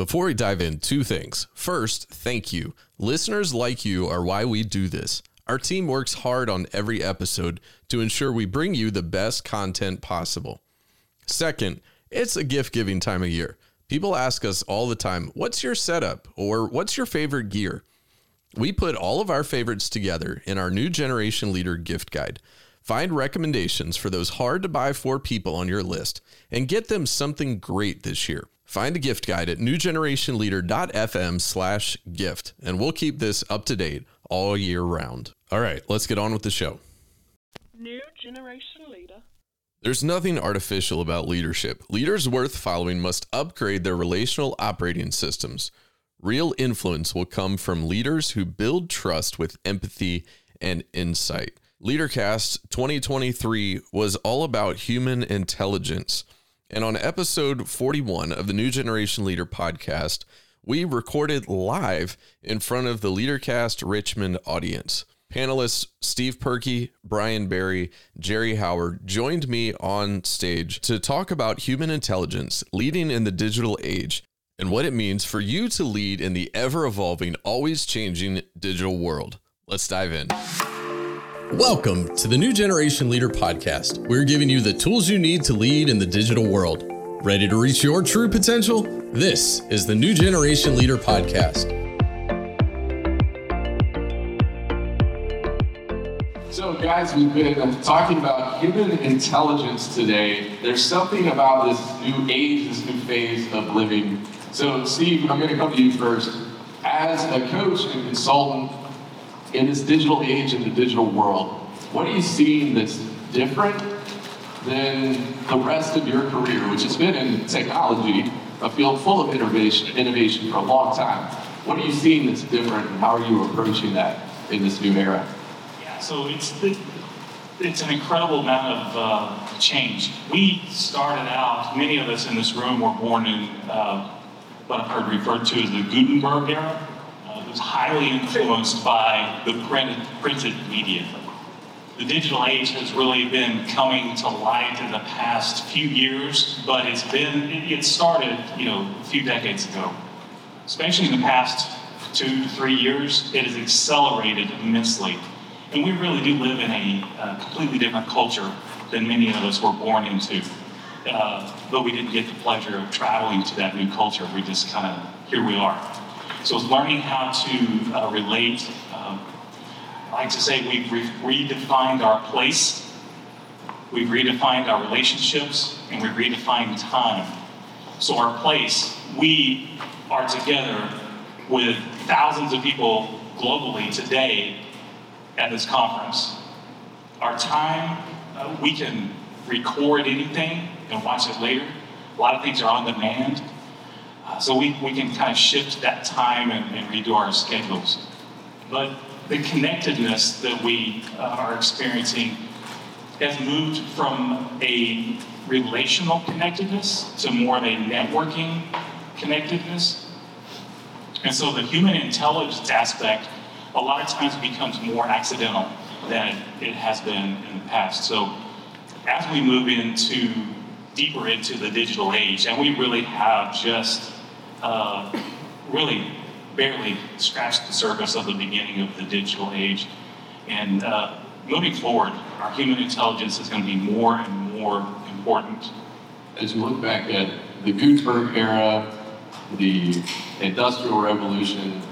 Before we dive in, two things. First, thank you. Listeners like you are why we do this. Our team works hard on every episode to ensure we bring you the best content possible. Second, it's a gift giving time of year. People ask us all the time, What's your setup? or What's your favorite gear? We put all of our favorites together in our new Generation Leader gift guide. Find recommendations for those hard to buy for people on your list and get them something great this year. Find the gift guide at newgenerationleader.fm slash gift, and we'll keep this up to date all year round. All right, let's get on with the show. New Generation Leader. There's nothing artificial about leadership. Leaders worth following must upgrade their relational operating systems. Real influence will come from leaders who build trust with empathy and insight. Leadercast 2023 was all about human intelligence. And on episode 41 of the New Generation Leader podcast, we recorded live in front of the Leadercast Richmond audience. Panelists Steve Perky, Bryan Berry, Jerry Howard joined me on stage to talk about human intelligence, leading in the digital age, and what it means for you to lead in the ever evolving, always changing digital world. Let's dive in. Welcome to the New Generation Leader Podcast. We're giving you the tools you need to lead in the digital world. Ready to reach your true potential? This is the New Generation Leader Podcast. So, guys, we've been um, talking about human intelligence today. There's something about this new age, this new phase of living. So, Steve, I'm going to come to you first. As a coach and consultant, in this digital age, in the digital world, what are you seeing that's different than the rest of your career, which has been in technology, a field full of innovation, innovation for a long time? What are you seeing that's different, and how are you approaching that in this new era? Yeah, so it's it's an incredible amount of uh, change. We started out, many of us in this room were born in uh, what I've heard referred to as the Gutenberg era was highly influenced by the printed, printed media. The digital age has really been coming to light in the past few years, but it's been, it started, you know, a few decades ago. Especially in the past two, three years, it has accelerated immensely. And we really do live in a, a completely different culture than many of us were born into. Uh, but we didn't get the pleasure of traveling to that new culture. We just kind of, here we are. So it's learning how to uh, relate. Um, I like to say we've re- redefined our place, we've redefined our relationships, and we've redefined time. So our place, we are together with thousands of people globally today at this conference. Our time, uh, we can record anything and watch it later. A lot of things are on demand. So we, we can kind of shift that time and, and redo our schedules. But the connectedness that we uh, are experiencing has moved from a relational connectedness to more of a networking connectedness. And so the human intelligence aspect a lot of times becomes more accidental than it has been in the past. So as we move into deeper into the digital age, and we really have just uh, really barely scratched the surface of the beginning of the digital age. And uh, moving forward, our human intelligence is going to be more and more important. As you look back at the Gutenberg era, the Industrial Revolution,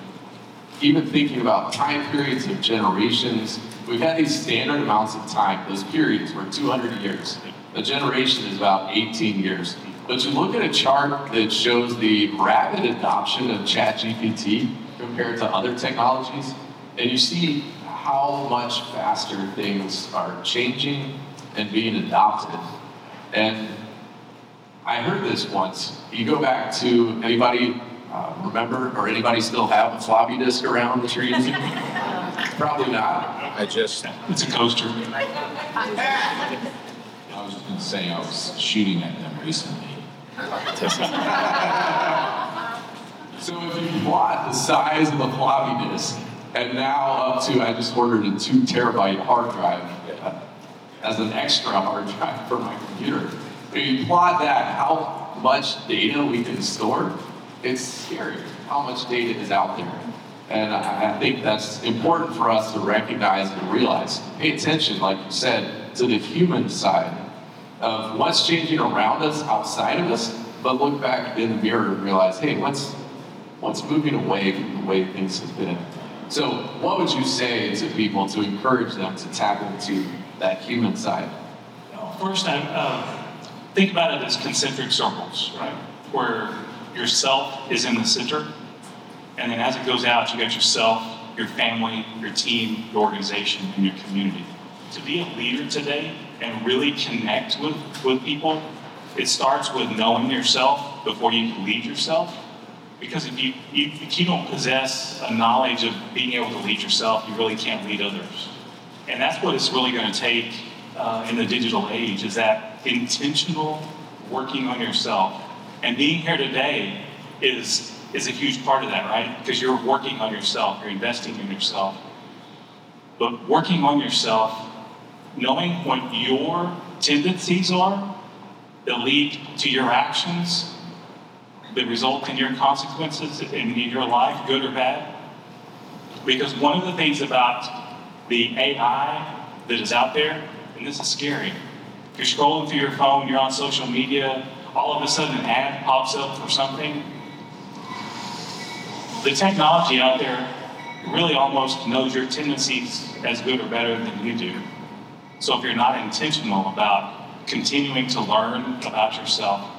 even thinking about time periods of generations, we've had these standard amounts of time. Those periods were 200 years. A generation is about 18 years. But you look at a chart that shows the rapid adoption of ChatGPT compared to other technologies, and you see how much faster things are changing and being adopted. And I heard this once. You go back to anybody uh, remember or anybody still have a floppy disk around that you're using? Probably not. I just. It's a coaster. I was just going to say I was shooting at them recently so if you plot the size of the floppy disk, and now up to, I just ordered a two terabyte hard drive as an extra hard drive for my computer. If you plot that, how much data we can store, it's scary how much data is out there. And I think that's important for us to recognize and realize. Pay attention, like you said, to the human side of what's changing around us, outside of us, but look back in the mirror and realize, hey, what's what's moving away from the way things have been. So, what would you say to people to encourage them to tap into that human side? First, I, uh, think about it as concentric circles, right? Where yourself is in the center, and then as it goes out, you got yourself, your family, your team, your organization, and your community. To be a leader today and really connect with, with people, it starts with knowing yourself before you can lead yourself. Because if you, if you don't possess a knowledge of being able to lead yourself, you really can't lead others. And that's what it's really going to take uh, in the digital age is that intentional working on yourself. And being here today is, is a huge part of that, right? Because you're working on yourself, you're investing in yourself. But working on yourself, knowing what your tendencies are that lead to your actions, that result in your consequences in your life, good or bad. Because one of the things about the AI that is out there, and this is scary, if you're scrolling through your phone, you're on social media, all of a sudden an ad pops up for something. The technology out there really almost knows your tendencies as good or better than you do. So if you're not intentional about continuing to learn about yourself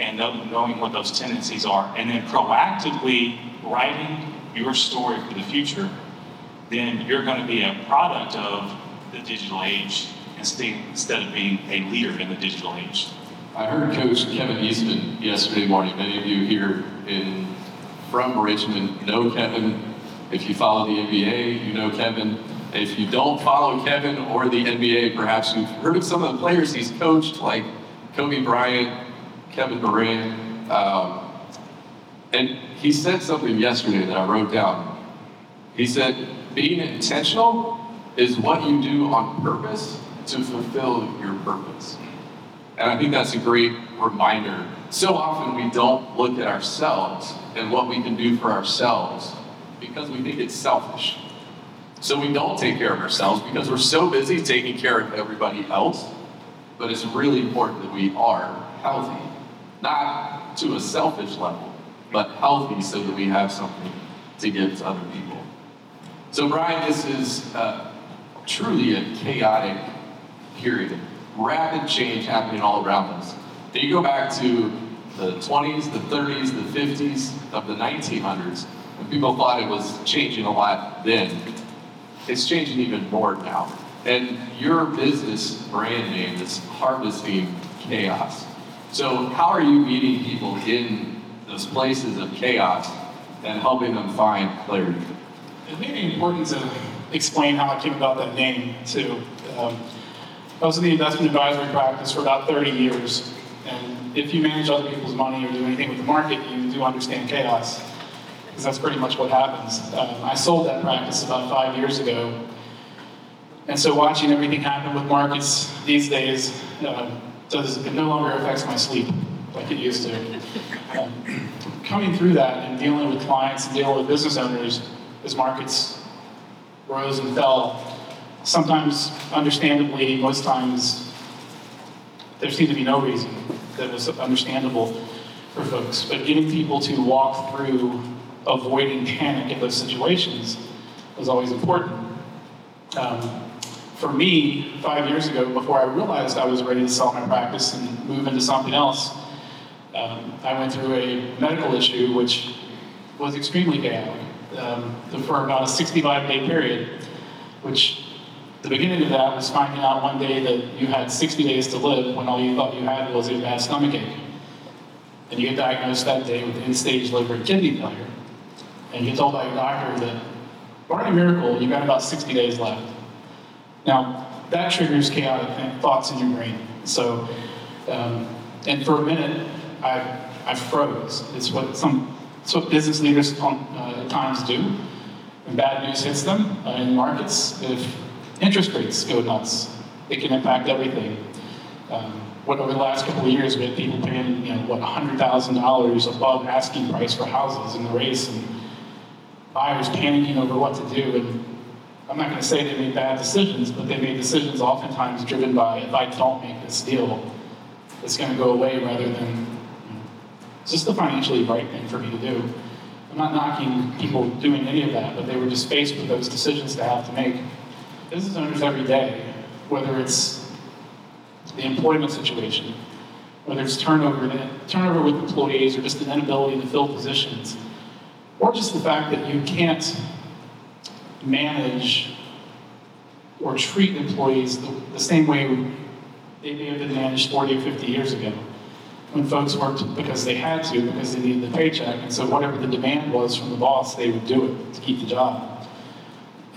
and knowing what those tendencies are, and then proactively writing your story for the future, then you're going to be a product of the digital age instead of being a leader in the digital age. I heard Coach Kevin Eastman yesterday morning. Many of you here in from Richmond know Kevin. If you follow the NBA, you know Kevin. If you don't follow Kevin or the NBA, perhaps you've heard of some of the players he's coached, like Kobe Bryant, Kevin Durant. Um, and he said something yesterday that I wrote down. He said, being intentional is what you do on purpose to fulfill your purpose. And I think that's a great reminder. So often we don't look at ourselves and what we can do for ourselves because we think it's selfish. So we don't take care of ourselves because we're so busy taking care of everybody else. But it's really important that we are healthy, not to a selfish level, but healthy so that we have something to give to other people. So, Bryan, this is uh, truly a chaotic period, rapid change happening all around us. If you go back to the 20s, the 30s, the 50s of the 1900s, and people thought it was changing a lot then, it's changing even more now. And your business brand name is harvesting chaos. So, how are you meeting people in those places of chaos and helping them find clarity? It may be important to explain how I came about that name, too. Um, I was in the investment advisory practice for about 30 years. And if you manage other people's money or do anything with the market, you do understand chaos because that's pretty much what happens. Um, I sold that practice about five years ago. And so watching everything happen with markets these days uh, does, it no longer affects my sleep like it used to. Um, coming through that and dealing with clients and dealing with business owners as markets rose and fell, sometimes understandably, most times there seemed to be no reason that was understandable for folks. But getting people to walk through avoiding panic in those situations was always important. Um, for me, five years ago, before I realized I was ready to sell my practice and move into something else, um, I went through a medical issue which was extremely bad um, for about a 65 day period, which the beginning of that was finding out one day that you had 60 days to live when all you thought you had was a bad stomach ache. And you get diagnosed that day with end stage liver and kidney failure and you get told by your doctor that, barring a miracle, you've got about 60 days left. Now, that triggers chaotic thoughts in your brain. So, um, and for a minute, I, I froze. It's what some it's what business leaders uh, at times do. When bad news hits them uh, in markets, if interest rates go nuts, it can impact everything. Um, what over the last couple of years, we had people paying, you know, what, $100,000 above asking price for houses in the race, and buyers panicking over what to do. And I'm not going to say they made bad decisions, but they made decisions oftentimes driven by, if I don't make this deal, it's going to go away rather than, you know, it's just the financially right thing for me to do. I'm not knocking people doing any of that, but they were just faced with those decisions to have to make. Business owners every day, whether it's the employment situation, whether it's turnover, turnover with employees, or just an inability to fill positions, or just the fact that you can't manage or treat employees the, the same way they may have been managed 40 or 50 years ago when folks worked because they had to, because they needed the paycheck. And so whatever the demand was from the boss, they would do it to keep the job.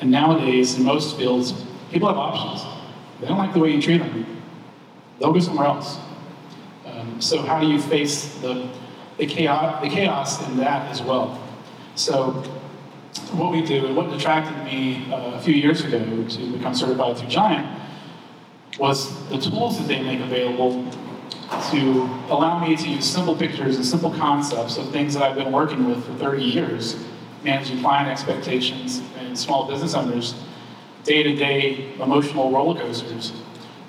And nowadays, in most fields, people have options. They don't like the way you treat them. They'll go somewhere else. Um, so how do you face the, the, chaos, the chaos in that as well? So what we do, and what attracted me uh, a few years ago to become certified through Giant, was the tools that they make available to allow me to use simple pictures and simple concepts of things that I've been working with for 30 years, managing client expectations and small business owners, day-to-day emotional roller coasters.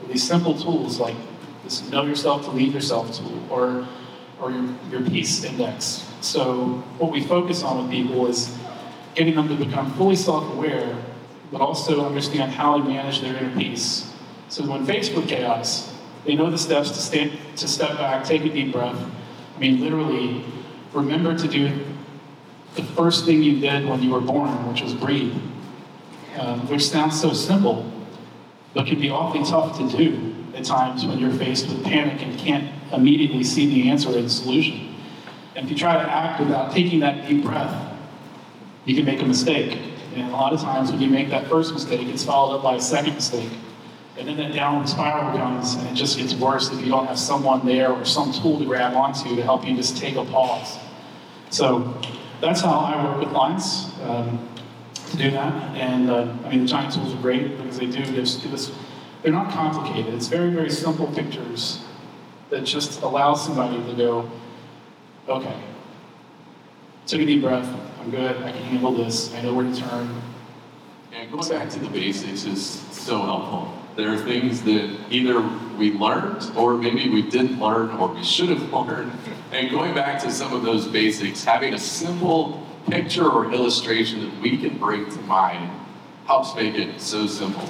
With these simple tools like this Know Yourself to Lead Yourself tool or, or your, your Peace Index. So what we focus on with people is getting them to become fully self-aware, but also understand how to manage their inner peace. So when faced with chaos, they know the steps to, stand, to step back, take a deep breath. I mean, literally, remember to do the first thing you did when you were born, which was breathe, um, which sounds so simple, but can be awfully tough to do at times when you're faced with panic and can't immediately see the answer or the solution. And if you try to act without taking that deep breath, you can make a mistake. And a lot of times when you make that first mistake, it's followed up by a second mistake. And then that downward spiral comes, and it just gets worse if you don't have someone there or some tool to grab onto to help you just take a pause. So that's how I work with clients um, to do that. And uh, I mean, the giant tools are great because they do give this. They're not complicated. It's very, very simple pictures that just allow somebody to go, okay, took a deep breath. I'm good. I can handle this. I know where to turn. And going back to the basics is so helpful. There are things that either we learned or maybe we didn't learn or we should have learned. And going back to some of those basics, having a simple picture or illustration that we can bring to mind helps make it so simple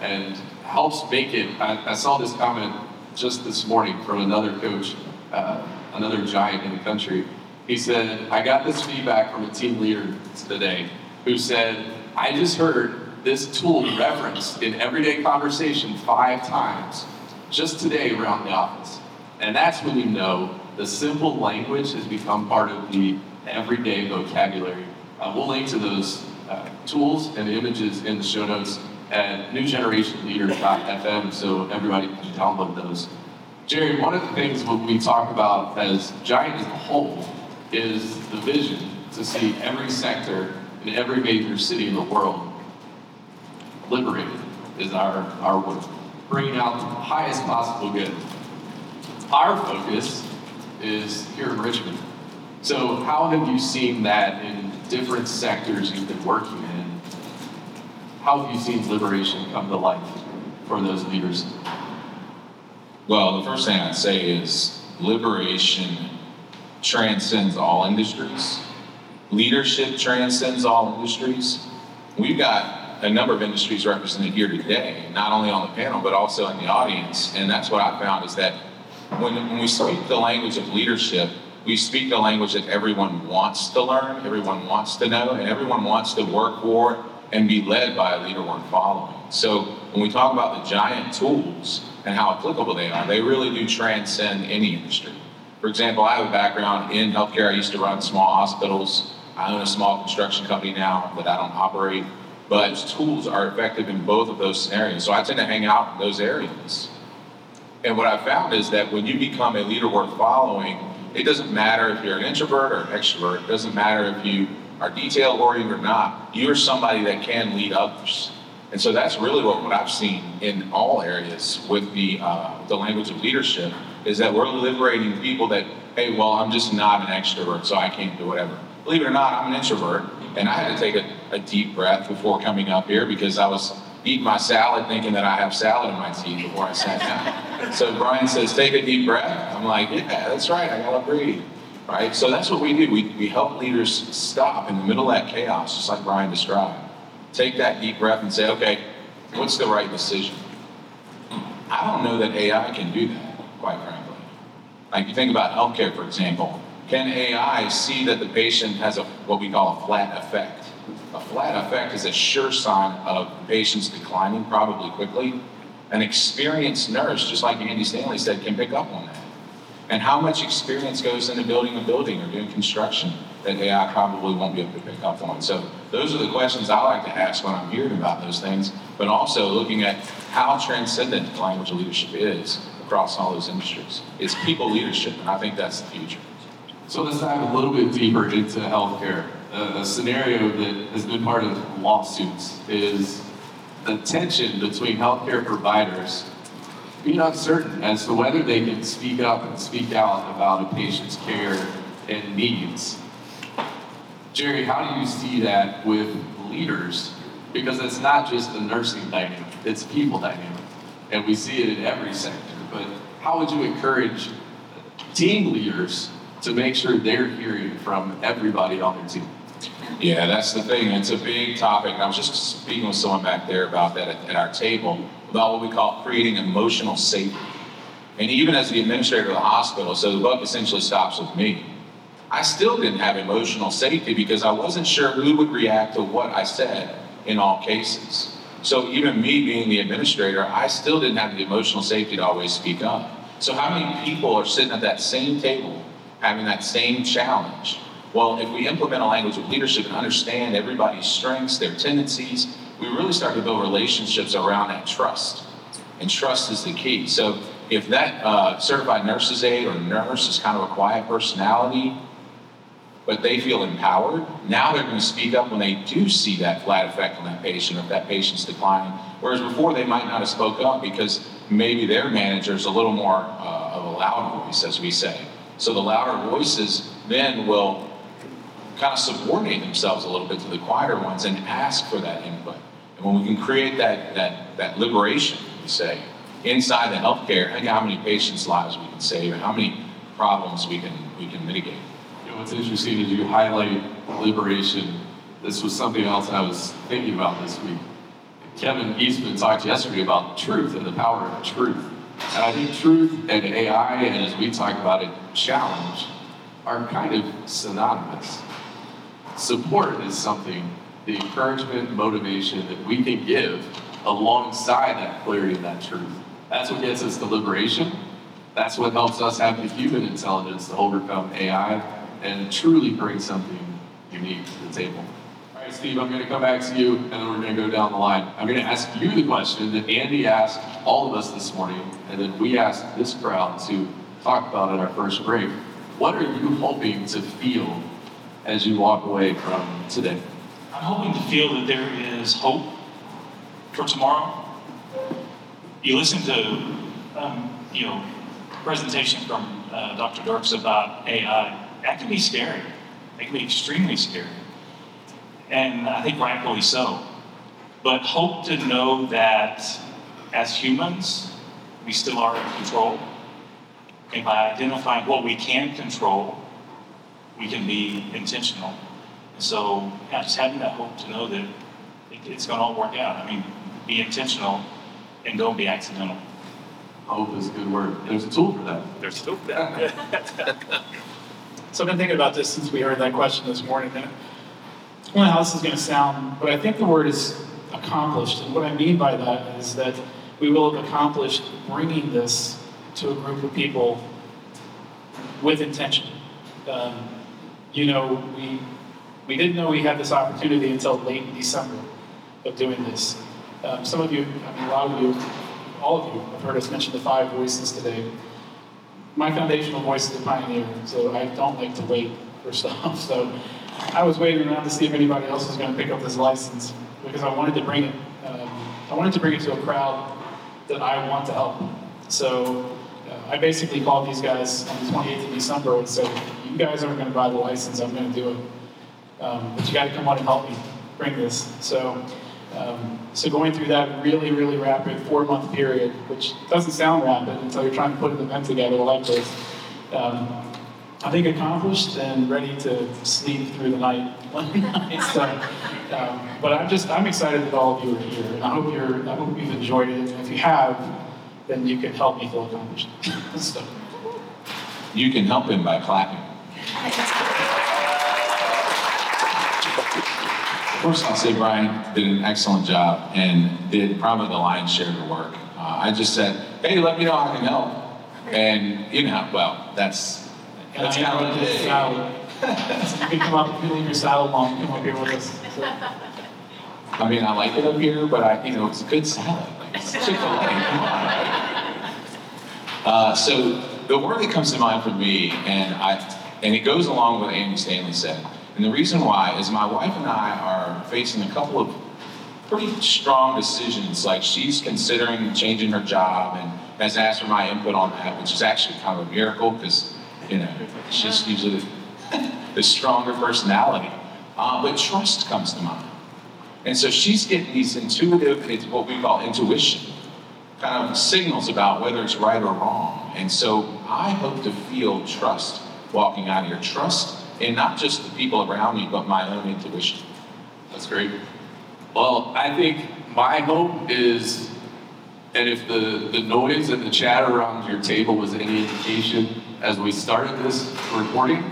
and helps make it. I, I saw this comment just this morning from another coach, uh, another giant in the country. He said, I got this feedback from a team leader today who said, I just heard this tool referenced in everyday conversation five times just today around the office. And that's when you know the simple language has become part of the everyday vocabulary. Uh, we'll link to those uh, tools and images in the show notes at newgenerationleader.fm so everybody can download those. Jerry, one of the things when we talk about as Giant as a whole is the vision to see every sector in every major city in the world liberated is our, our work, bringing out the highest possible good. Our focus is here in Richmond. So, how have you seen that in different sectors you've been working in? How have you seen liberation come to life for those leaders? Well, the first thing I'd say is liberation transcends all industries. Leadership transcends all industries. We've got a number of industries represented here today, not only on the panel, but also in the audience. And that's what I found is that when, when we speak the language of leadership, we speak the language that everyone wants to learn, everyone wants to know, and everyone wants to work for and be led by a leader worth following. So when we talk about the giant tools and how applicable they are, they really do transcend any industry. For example, I have a background in healthcare. I used to run small hospitals. I own a small construction company now, that I don't operate but tools are effective in both of those scenarios. So I tend to hang out in those areas. And what I found is that when you become a leader worth following, it doesn't matter if you're an introvert or an extrovert. It doesn't matter if you are detail oriented or not. You are somebody that can lead others. And so that's really what, what I've seen in all areas with the, uh, the language of leadership is that we're liberating people that, hey, well, I'm just not an extrovert, so I can't do whatever. Believe it or not, I'm an introvert, and I had to take a, a deep breath before coming up here because I was eating my salad thinking that I have salad in my teeth before I sat down. so Bryan says, take a deep breath. I'm like, yeah, that's right, I gotta breathe. Right? So that's what we do. We, we help leaders stop in the middle of that chaos, just like Bryan described. Take that deep breath and say, okay, what's the right decision? I don't know that AI can do that, quite frankly. Like you think about healthcare, for example. Can AI see that the patient has a what we call a flat affect? A flat affect is a sure sign of patient's declining probably quickly. An experienced nurse, just like Andy Stanley said, can pick up on that. And how much experience goes into building a building or doing construction that AI probably won't be able to pick up on? So those are the questions I like to ask when I'm hearing about those things, but also looking at how transcendent language leadership is across all those industries. It's people leadership, and I think that's the future. So let's dive a little bit deeper into healthcare. A scenario that has been part of lawsuits is the tension between healthcare providers being uncertain as to whether they can speak up and speak out about a patient's care and needs. Jerry, how do you see that with leaders? Because it's not just a nursing dynamic, it's a people dynamic. And we see it in every sector. But how would you encourage team leaders to make sure they're hearing from everybody on their team? Yeah, that's the thing. It's a big topic. I was just speaking with someone back there about that at, at our table about what we call creating emotional safety. And even as the administrator of the hospital, so the buck essentially stops with me. I still didn't have emotional safety because I wasn't sure who would react to what I said in all cases. So even me being the administrator, I still didn't have the emotional safety to always speak up. So how many people are sitting at that same table having that same challenge? Well, if we implement a language of leadership and understand everybody's strengths, their tendencies, we really start to build relationships around that trust. And trust is the key. So if that uh, certified nurse's aide or nurse is kind of a quiet personality, but they feel empowered, now they're going to speak up when they do see that flat affect on that patient or if that patient's declining. Whereas before they might not have spoke up because maybe their manager's a little more uh, of a loud voice, as we say. So the louder voices then will kind of subordinate themselves a little bit to the quieter ones and ask for that input. When we can create that, that, that liberation, we say, inside the healthcare, think how many patients' lives we can save and how many problems we can, we can mitigate. You know, what's interesting is you highlight liberation. This was something else I was thinking about this week. Kevin Eastman talked yesterday about truth and the power of truth. And I think truth and AI, and as we talk about it, challenge, are kind of synonymous. Support is something, the encouragement, motivation that we can give alongside that clarity and that truth. That's what gets us to liberation. That's what helps us have the human intelligence to overcome AI and truly bring something unique to the table. All right, Steve, I'm going to come back to you and then we're going to go down the line. I'm going to ask you the question that Andy asked all of us this morning and then we asked this crowd to talk about at our first break. What are you hoping to feel as you walk away from today? I'm hoping to feel that there is hope for tomorrow. You listen to, um, you know, presentation from uh, Dr. Dirks about AI. That can be scary. It can be extremely scary, and I think rightfully so. But hope to know that as humans, we still are in control, and by identifying what we can control, we can be intentional. And so, yeah, just having that hope to know that it, it's going to all work out. I mean, be intentional and don't be accidental. Hope is a good word. There's a tool for that. There's hope there. So I've been thinking about this since we heard that question this morning. And I don't know how this is going to sound, but I think the word is accomplished. And what I mean by that is that we will have accomplished bringing this to a group of people with intention. Um, you know, we, we didn't know we had this opportunity until late December of doing this. Um, some of you, I mean, a lot of you, all of you have heard us mention the five voices today. My foundational voice is a pioneer, so I don't like to wait for stuff. So I was waiting around to see if anybody else was going to pick up this license because I wanted to bring it. Um, I wanted to bring it to a crowd that I want to help. So uh, I basically called these guys on the 28th of December and said, "You guys aren't going to buy the license. I'm going to do it, um, but you got to come on and help me bring this." So. Um, so going through that really, really rapid four-month period, which doesn't sound rapid until you're trying to put an event together like this, um, I think accomplished and ready to sleep through the night. so, um, but I'm just I'm excited that all of you are here, and I hope you're I hope you've enjoyed it. And if you have, then you can help me feel accomplished. so. You can help him by clapping. First, I'll say Bryan did an excellent job and did probably the lion's share of the work. Uh, I just said, hey, let me know how I can help. And, you know, well, that's, that's I kind know of this salad. so you can come up, if you leave your salad long, come up here with us. So, I mean, I like it up here, but I, you know, it's a good salad. Like, it's Chick-fil-A, come on. Uh, so the word that comes to mind for me, and I, and it goes along with what Andy Stanley said. And the reason why is my wife and I are facing a couple of pretty strong decisions. Like she's considering changing her job and has asked for my input on that, which is actually kind of a miracle because, you know, she's usually the, the stronger personality. Uh, but trust comes to mind. And so she's getting these intuitive, it's what we call intuition, kind of signals about whether it's right or wrong. And so I hope to feel trust walking out of here. Trust in not just the people around me, but my own intuition. That's great. Well, I think my hope is, and if the, the noise and the chatter around your table was any indication as we started this recording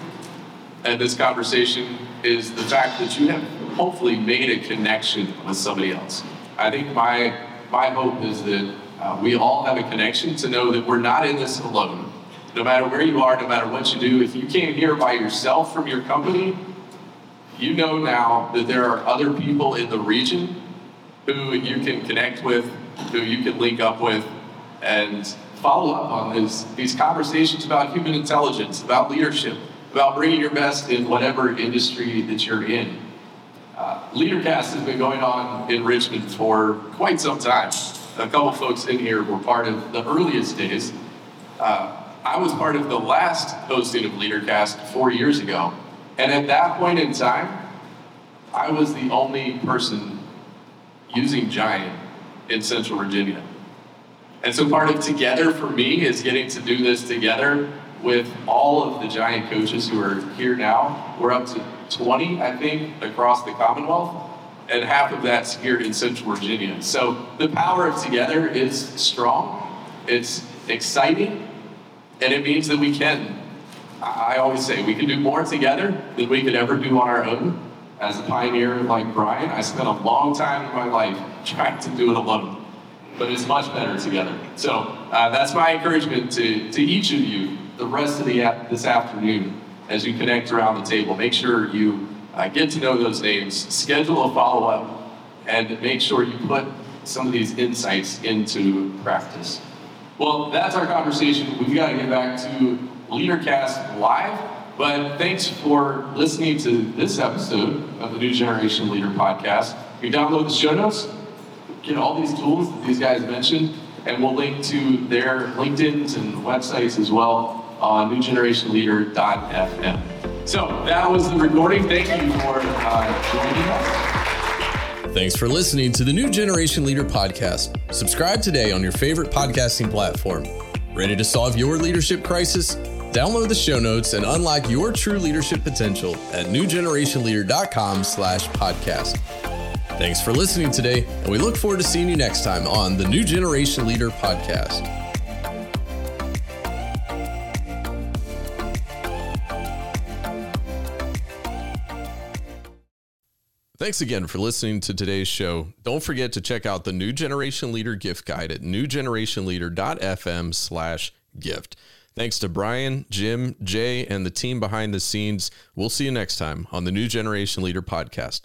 and this conversation, is the fact that you have hopefully made a connection with somebody else. I think my, my hope is that uh, we all have a connection to know that we're not in this alone. No matter where you are, no matter what you do, if you came here by yourself from your company, you know now that there are other people in the region who you can connect with, who you can link up with, and follow up on these, these conversations about human intelligence, about leadership, about bringing your best in whatever industry that you're in. Uh, LeaderCast has been going on in Richmond for quite some time. A couple folks in here were part of the earliest days. Uh, I was part of the last hosting of LeaderCast four years ago. And at that point in time, I was the only person using Giant in Central Virginia. And so part of together for me is getting to do this together with all of the Giant coaches who are here now. We're up to 20, I think, across the Commonwealth, and half of that's here in Central Virginia. So the power of together is strong, it's exciting, and it means that we can I always say we can do more together than we could ever do on our own. As a pioneer like Bryan, I spent a long time in my life trying to do it alone, but it's much better together. So uh, that's my encouragement to, to each of you the rest of the this afternoon as you connect around the table. Make sure you uh, get to know those names, schedule a follow up, and make sure you put some of these insights into practice. Well, that's our conversation. We've got to get back to LeaderCast Live. But thanks for listening to this episode of the New Generation Leader Podcast. You download the show notes, get all these tools that these guys mentioned, and we'll link to their LinkedIn's and websites as well on newgenerationleader.fm. So that was the recording. Thank you for uh, joining. Thanks for listening to the New Generation Leader Podcast. Subscribe today on your favorite podcasting platform. Ready to solve your leadership crisis? Download the show notes and unlock your true leadership potential at newgenerationleader.com slash podcast. Thanks for listening today, and we look forward to seeing you next time on the New Generation Leader Podcast. Thanks again for listening to today's show. Don't forget to check out the New Generation Leader gift guide at newgenerationleader.fm slash gift. Thanks to Brian, Jim, Jay, and the team behind the scenes. We'll see you next time on the New Generation Leader podcast.